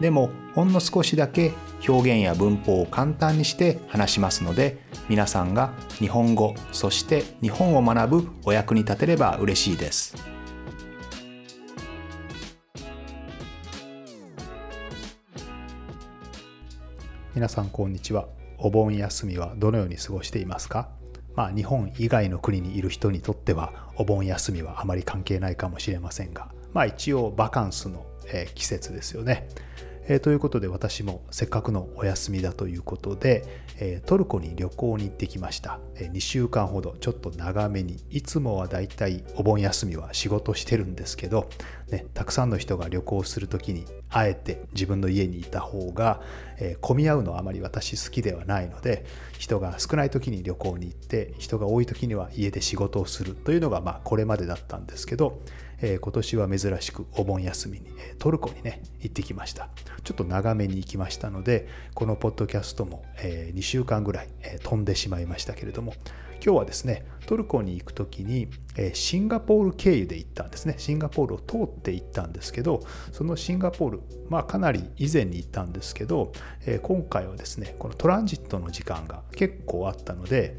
でもほんの少しだけ表現や文法を簡単にして話しますので皆さんが日本語そして日本を学ぶお役に立てれば嬉しいです。皆さんこんにちは。お盆休みはどのように過ごしていますか？まあ日本以外の国にいる人にとってはお盆休みはあまり関係ないかもしれませんがまあ一応バカンスの季節ですよね。えー、ということで私もせっかくのお休みだということで、えー、トルコに旅行に行ってきました、えー、2週間ほどちょっと長めにいつもはだいたいお盆休みは仕事してるんですけど、ね、たくさんの人が旅行する時にあえて自分の家にいた方が、えー、混み合うのはあまり私好きではないので人が少ない時に旅行に行って人が多い時には家で仕事をするというのがまあこれまでだったんですけどえー、今年は珍しくお盆休みに、トルコにね行ってきました。ちょっと長めに行きましたのでこのポッドキャストも、え、2週間ぐらい、え飛んでしまいましたけれども今日はですねトルコに行く時に、えシンガポール経由で行ったんですね。シンガポールを通って行ったんですけどそのシンガポールまあかなり以前に行ったんですけど、え今回はですねこのトランジットの時間が結構あったので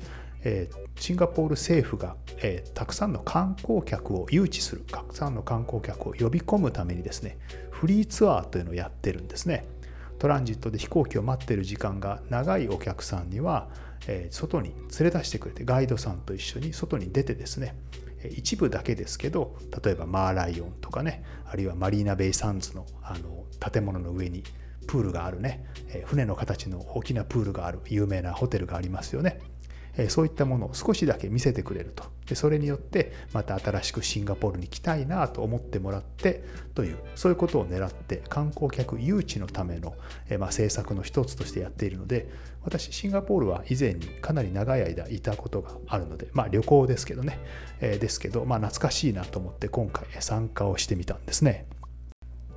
シンガポール政府が、たくさんの観光客を誘致するたくさんの観光客を呼び込むためにですねフリーツアーというのをやってるんですね。トランジットで飛行機を待ってる時間が長いお客さんには、外に連れ出してくれてガイドさんと一緒に外に出てですね一部だけですけど例えばマーライオンとかねあるいはマリーナ・ベイ・サンズのあの建物の上にプールがあるね船の形の大きなプールがある有名なホテルがありますよね。そういったものを少しだけ見せてくれると。でそれによってまた新しくシンガポールに来たいなと思ってもらってというそういうことを狙って観光客誘致のための、えまあ、政策の一つとしてやっているので私シンガポールは以前にかなり長い間いたことがあるのでまあ旅行ですけどね、え、ですけど、まあ、懐かしいなと思って今回参加をしてみたんですね。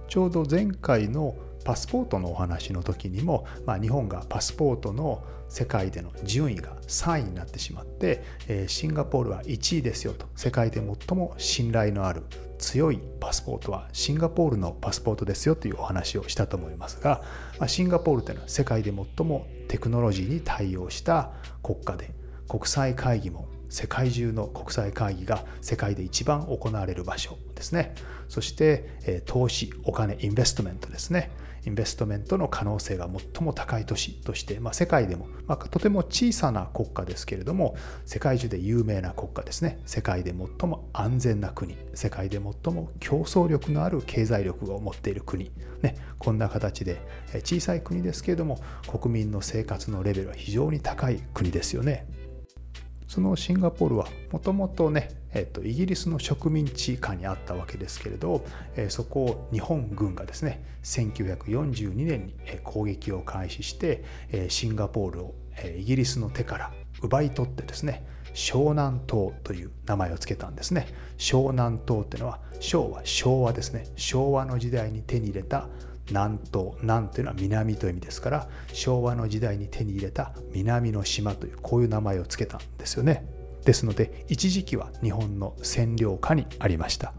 ちょうど前回のパスポートのお話の時にも、まあ、日本がパスポートの世界での順位が3位になってしまって、えー、シンガポールは1位ですよと。世界で最も信頼のある強いパスポートはシンガポールのパスポートですよというお話をしたと思いますが、まあ、シンガポールというのは世界で最もテクノロジーに対応した国家で国際会議も世界中の国際会議が世界で一番行われる場所ですね。そして、え、投資お金インベストメントですね。インベストメントの可能性が最も高い都市として、まあ、世界でも、まあ、とても小さな国家ですけれども世界中で有名な国家ですね。世界で最も安全な国。世界で最も競争力のある経済力を持っている国、ね、こんな形で小さい国ですけれども国民の生活のレベルは非常に高い国ですよね。そのシンガポールはもともとね、えー、とイギリスの植民地下にあったわけですけれど、えー、そこを日本軍がですね1942年に攻撃を開始して、えー、シンガポールをイギリスの手から奪い取ってですね湘南島という名前を付けたんですね。湘南島っていうのは昭和昭和ですね。昭和の時代に手に入れた南東南というのは南という意味ですから昭和の時代に手に入れた南の島というこういう名前を付けたんですよね。ですので一時期は日本の占領下にありました。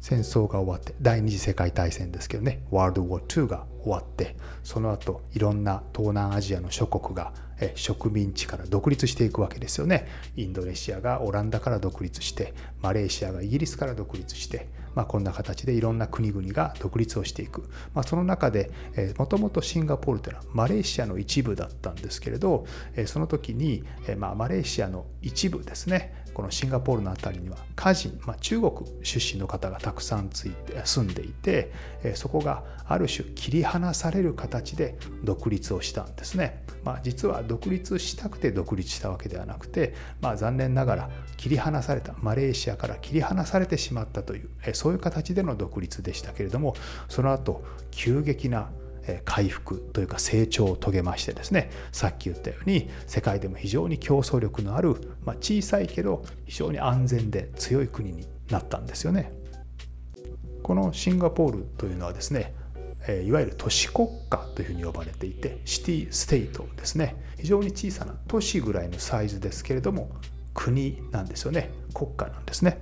戦争が終わって第二次世界大戦ですけどねワールドウォー2が終わってその後いろんな東南アジアの諸国が植民地から独立していくわけですよね。インドネシアがオランダから独立してマレーシアがイギリスから独立してまあ、こんな形でいろんな国々が独立をしていく、まあ、その中でもともとシンガポールというのはマレーシアの一部だったんですけれど、その時に、まあ、マレーシアの一部ですね。このシンガポールの辺りには家人、まあ、中国出身の方がたくさんついて住んでいて、そこがある種切り離される形で独立をしたんですね。まあ、実は独立したくて独立したわけではなくて、まあ、残念ながら切り離されたマレーシアから切り離されてしまったというそういう形での独立でしたけれどもその後急激な回復というか成長を遂げましてですねさっき言ったように世界でも非常に競争力のある、まあ、小さいけど非常に安全で強い国になったんですよね。このシンガポールというのはですねいわゆる都市国家というふうに呼ばれていてシティステートですね。非常に小さな都市ぐらいのサイズですけれども国なんですよね。国家なんですね、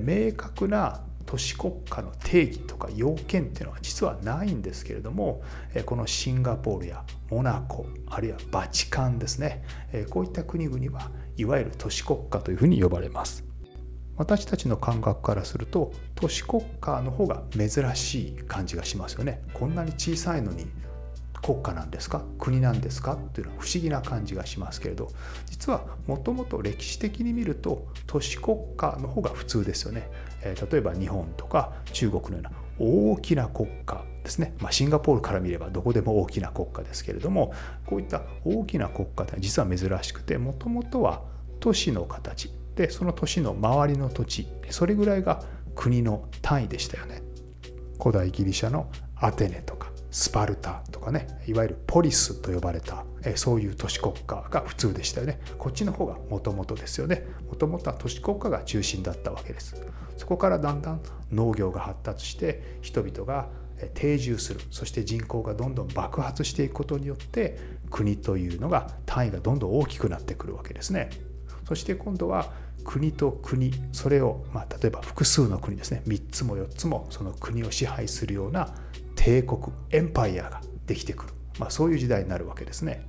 明確な都市国家の定義とか要件っていうのは実はないんですけれどもこのシンガポールやモナコあるいはバチカンですね。こういった国々はいわゆる都市国家というふうに呼ばれます。私たちの感覚からすると都市国家の方が珍しい感じがしますよね。こんなに小さいのに国家なんですか？国なんですか？というのは不思議な感じがしますけれど実はもともと歴史的に見ると都市国家の方が普通ですよね、例えば日本とか中国のような大きな国家ですね、まあ、シンガポールから見ればどこでも大きな国家ですけれどもこういった大きな国家って実は珍しくてもともとは都市の形でその都市の周りの土地それぐらいが国の単位でしたよね。古代ギリシャのアテネとかスパルタとかねいわゆるポリスと呼ばれたそういう都市国家が普通でしたよね。こっちの方がもともとですよね。もともとは都市国家が中心だったわけです。そこからだんだん農業が発達して人々が定住する。そして人口がどんどん爆発していくことによって国というのが単位がどんどん大きくなってくるわけですね。そして今度は国と国それを、まあ、例えば複数の国ですね。3つも4つもその国を支配するような帝国エンパイアができてくる、まあ、そういう時代になるわけですね。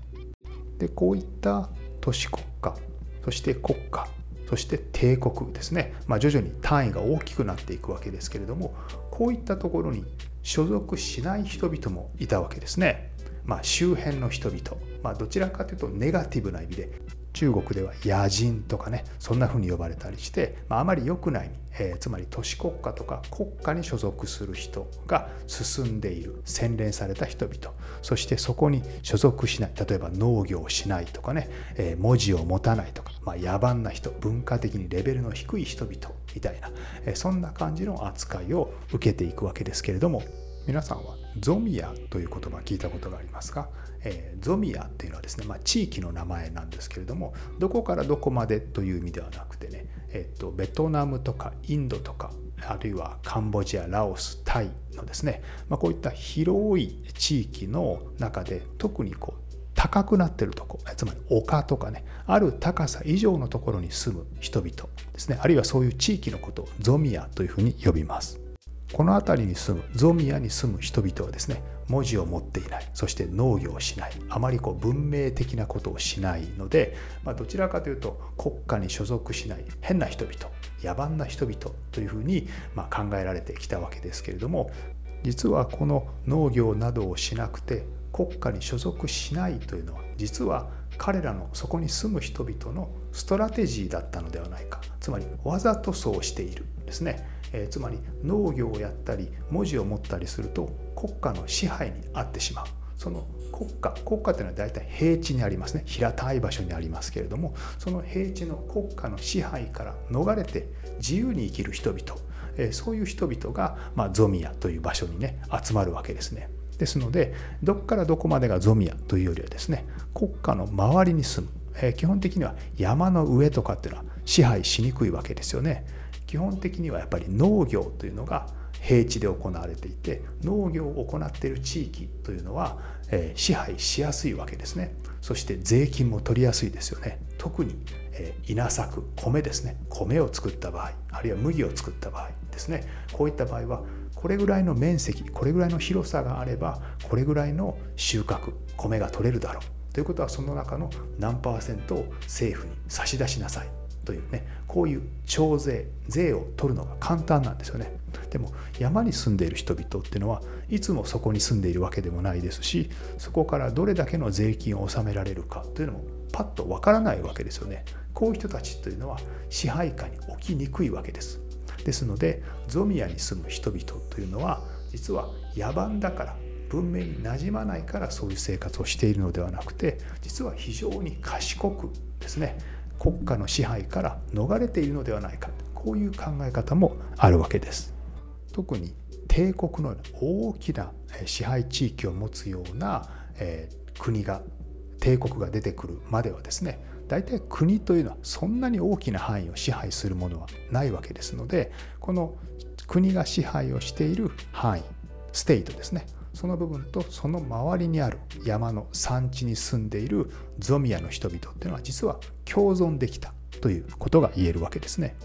でこういった都市国家そして国家そして帝国ですね、まあ、徐々に単位が大きくなっていくわけですけれどもこういったところに所属しない人々もいたわけですね。まあ、周辺の人々、まあ、どちらかというとネガティブな意味で中国では野人とかねそんな風に呼ばれたりして、まあ、あまり良くない、えー、つまり都市国家とか国家に所属する人が進んでいる洗練された人々。そしてそこに所属しない例えば農業をしないとかね、えー、文字を持たないとか、まあ、野蛮な人文化的にレベルの低い人々みたいな、えー、そんな感じの扱いを受けていくわけですけれども皆さんはゾミアという言葉聞いたことがありますか、えー、ゾミアっていうのはですね、まあ、地域の名前なんですけれどもどこからどこまでという意味ではなくてね、えーと、ベトナムとかインドとかあるいはカンボジアラオスタイのですね、まあ、こういった広い地域の中で特にこう高くなってるとこつまり丘とかねある高さ以上のところに住む人々ですねあるいはそういう地域のことをゾミアというふうに呼びます。この辺りに住むゾミアに住む人々はですね文字を持っていない。そして農業をしない。あまりこう文明的なことをしないので、まあ、どちらかというと国家に所属しない変な人々野蛮な人々というふうにま考えられてきたわけですけれども実はこの農業などをしなくて国家に所属しないというのは実は彼らのそこに住む人々のストラテジーだったのではないか。つまりわざとそうしているんですね。えー、つまり農業をやったり文字を持ったりすると国家の支配にあってしまうその国家国家というのは大体平地にありますね平たい場所にありますけれどもその平地の国家の支配から逃れて自由に生きる人々、えー、そういう人々が、まあ、ゾミアという場所にね集まるわけですね。ですのでどこからどこまでがゾミアというよりはですね国家の周りに住む、えー、基本的には山の上とかっていうのは支配しにくいわけですよね。基本的にはやっぱり農業というのが平地で行われていて農業を行っている地域というのは、えー、支配しやすいわけですね。そして税金も取りやすいですよね。特に、えー、稲作米ですね。米を作った場合あるいは麦を作った場合ですね。こういった場合はこれぐらいの面積これぐらいの広さがあればこれぐらいの収穫米が取れるだろう。ということはその中の何パーセントを政府に差し出しなさい。というねこういう徴税税を取るのが簡単なんですよね。でも山に住んでいる人々っていうのはいつもそこに住んでいるわけでもないですしそこからどれだけの税金を納められるかというのもパッとわからないわけですよね。こういう人たちというのは支配下に置きにくいわけです。ですのでゾミアに住む人々というのは実は野蛮だから文明に馴染まないからそういう生活をしているのではなくて実は非常に賢くですね国家の支配から逃れているのではないかこういう考え方もあるわけです。特に帝国のような大きな支配地域を持つような、え、国が帝国が出てくるまではですね大体国というのはそんなに大きな範囲を支配するものはないわけですのでこの国が支配をしている範囲ステイトですねその部分とその周りにある山の山地に住んでいるゾミアの人々っていうのは実は共存できたということが言えるわけですね。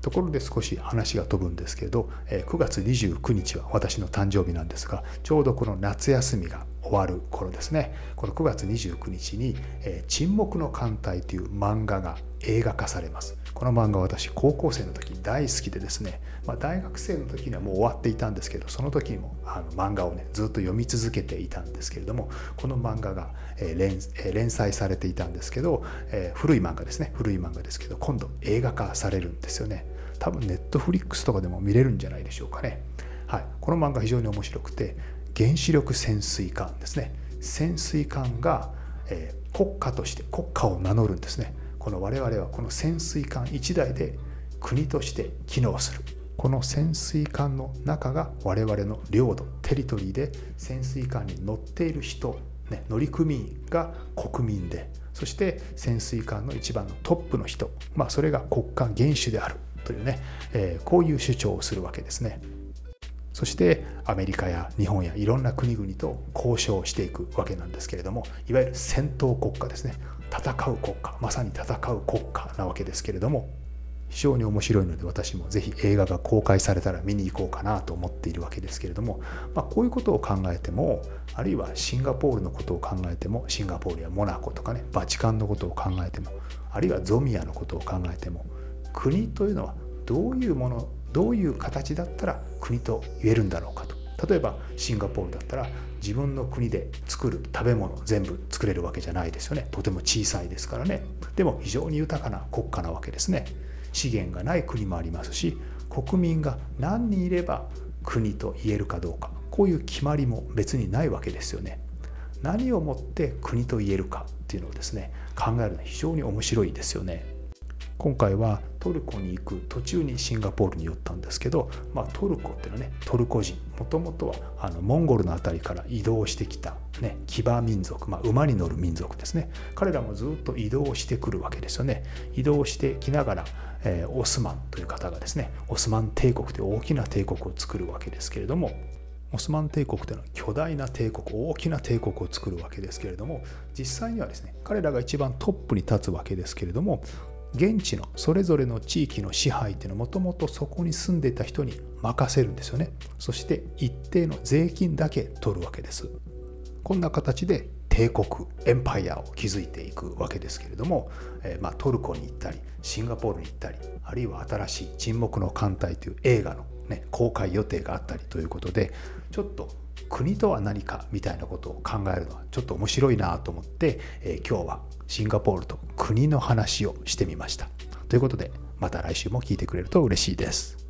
ところで少し話が飛ぶんですけど9月29日は私の誕生日なんですがちょうどこの夏休みが終わる頃ですねこの9月29日に「沈黙の艦隊」という漫画が映画化されますこの漫画は私高校生の時大好きでですね、まあ、大学生の時にはもう終わっていたんですけどその時にもあの漫画をねずっと読み続けていたんですけれどもこの漫画がえ連連載されていたんですけど、えー、古い漫画ですね。古い漫画ですけど今度映画化されるんですよね。多分ネットフリックスとかでも見れるんじゃないでしょうかね。はい、この漫画非常に面白くて原子力潜水艦ですね。潜水艦が、えー、国家として国家を名乗るんですね。この我々はこの潜水艦1台で国として機能するこの潜水艦の中が我々の領土テリトリーで潜水艦に乗っている人、ね、乗組員が国民でそして潜水艦の一番のトップの人、まあ、それが国家元首であるというね、えー、こういう主張をするわけですね。そしてアメリカや日本やいろんな国々と交渉していくわけなんですけれどもいわゆる戦闘国家ですね戦う国家まさに戦う国家なわけですけれども非常に面白いので私もぜひ映画が公開されたら見に行こうかなと思っているわけですけれども、まあ、こういうことを考えてもあるいはシンガポールのことを考えてもシンガポールやモナコとかねバチカンのことを考えてもあるいはゾミアのことを考えても国というのはどういうものどういう形だったら国と言えるんだろうかと。例えばシンガポールだったら自分の国で作る食べ物全部作れるわけじゃないですよね。とても小さいですからね。でも非常に豊かな国家なわけですね。資源がない国もありますし国民が何人いれば国と言えるかどうか。こういう決まりも別にないわけですよね。何をもって国と言えるかっていうのをですね考えるのは非常に面白いですよね。今回はトルコに行く途中にシンガポールに寄ったんですけど、まあ、トルコっていうのはねトルコ人もともとはあのモンゴルの辺りから移動してきた、ね、騎馬民族、まあ、馬に乗る民族ですね。彼らもずっと移動してくるわけですよね。移動してきながら、えー、オスマンという方がですねオスマン帝国という大きな帝国を作るわけですけれどもオスマン帝国というのは巨大な帝国大きな帝国を作るわけですけれども実際にはですね彼らが一番トップに立つわけですけれども現地のそれぞれの地域の支配っていうのはもともとそこに住んでいた人に任せるんですよね。そして一定の税金だけ取るわけです。こんな形で帝国エンパイアを築いていくわけですけれども、え、まあ、トルコに行ったりシンガポールに行ったりあるいは新しい「沈黙の艦隊」という映画の、ね、公開予定があったりということでちょっと国とは何かみたいなことを考えるのはちょっと面白いなと思って、え、今日はシンガポールと国の話をしてみました。ということでまた来週も聞いてくれると嬉しいです。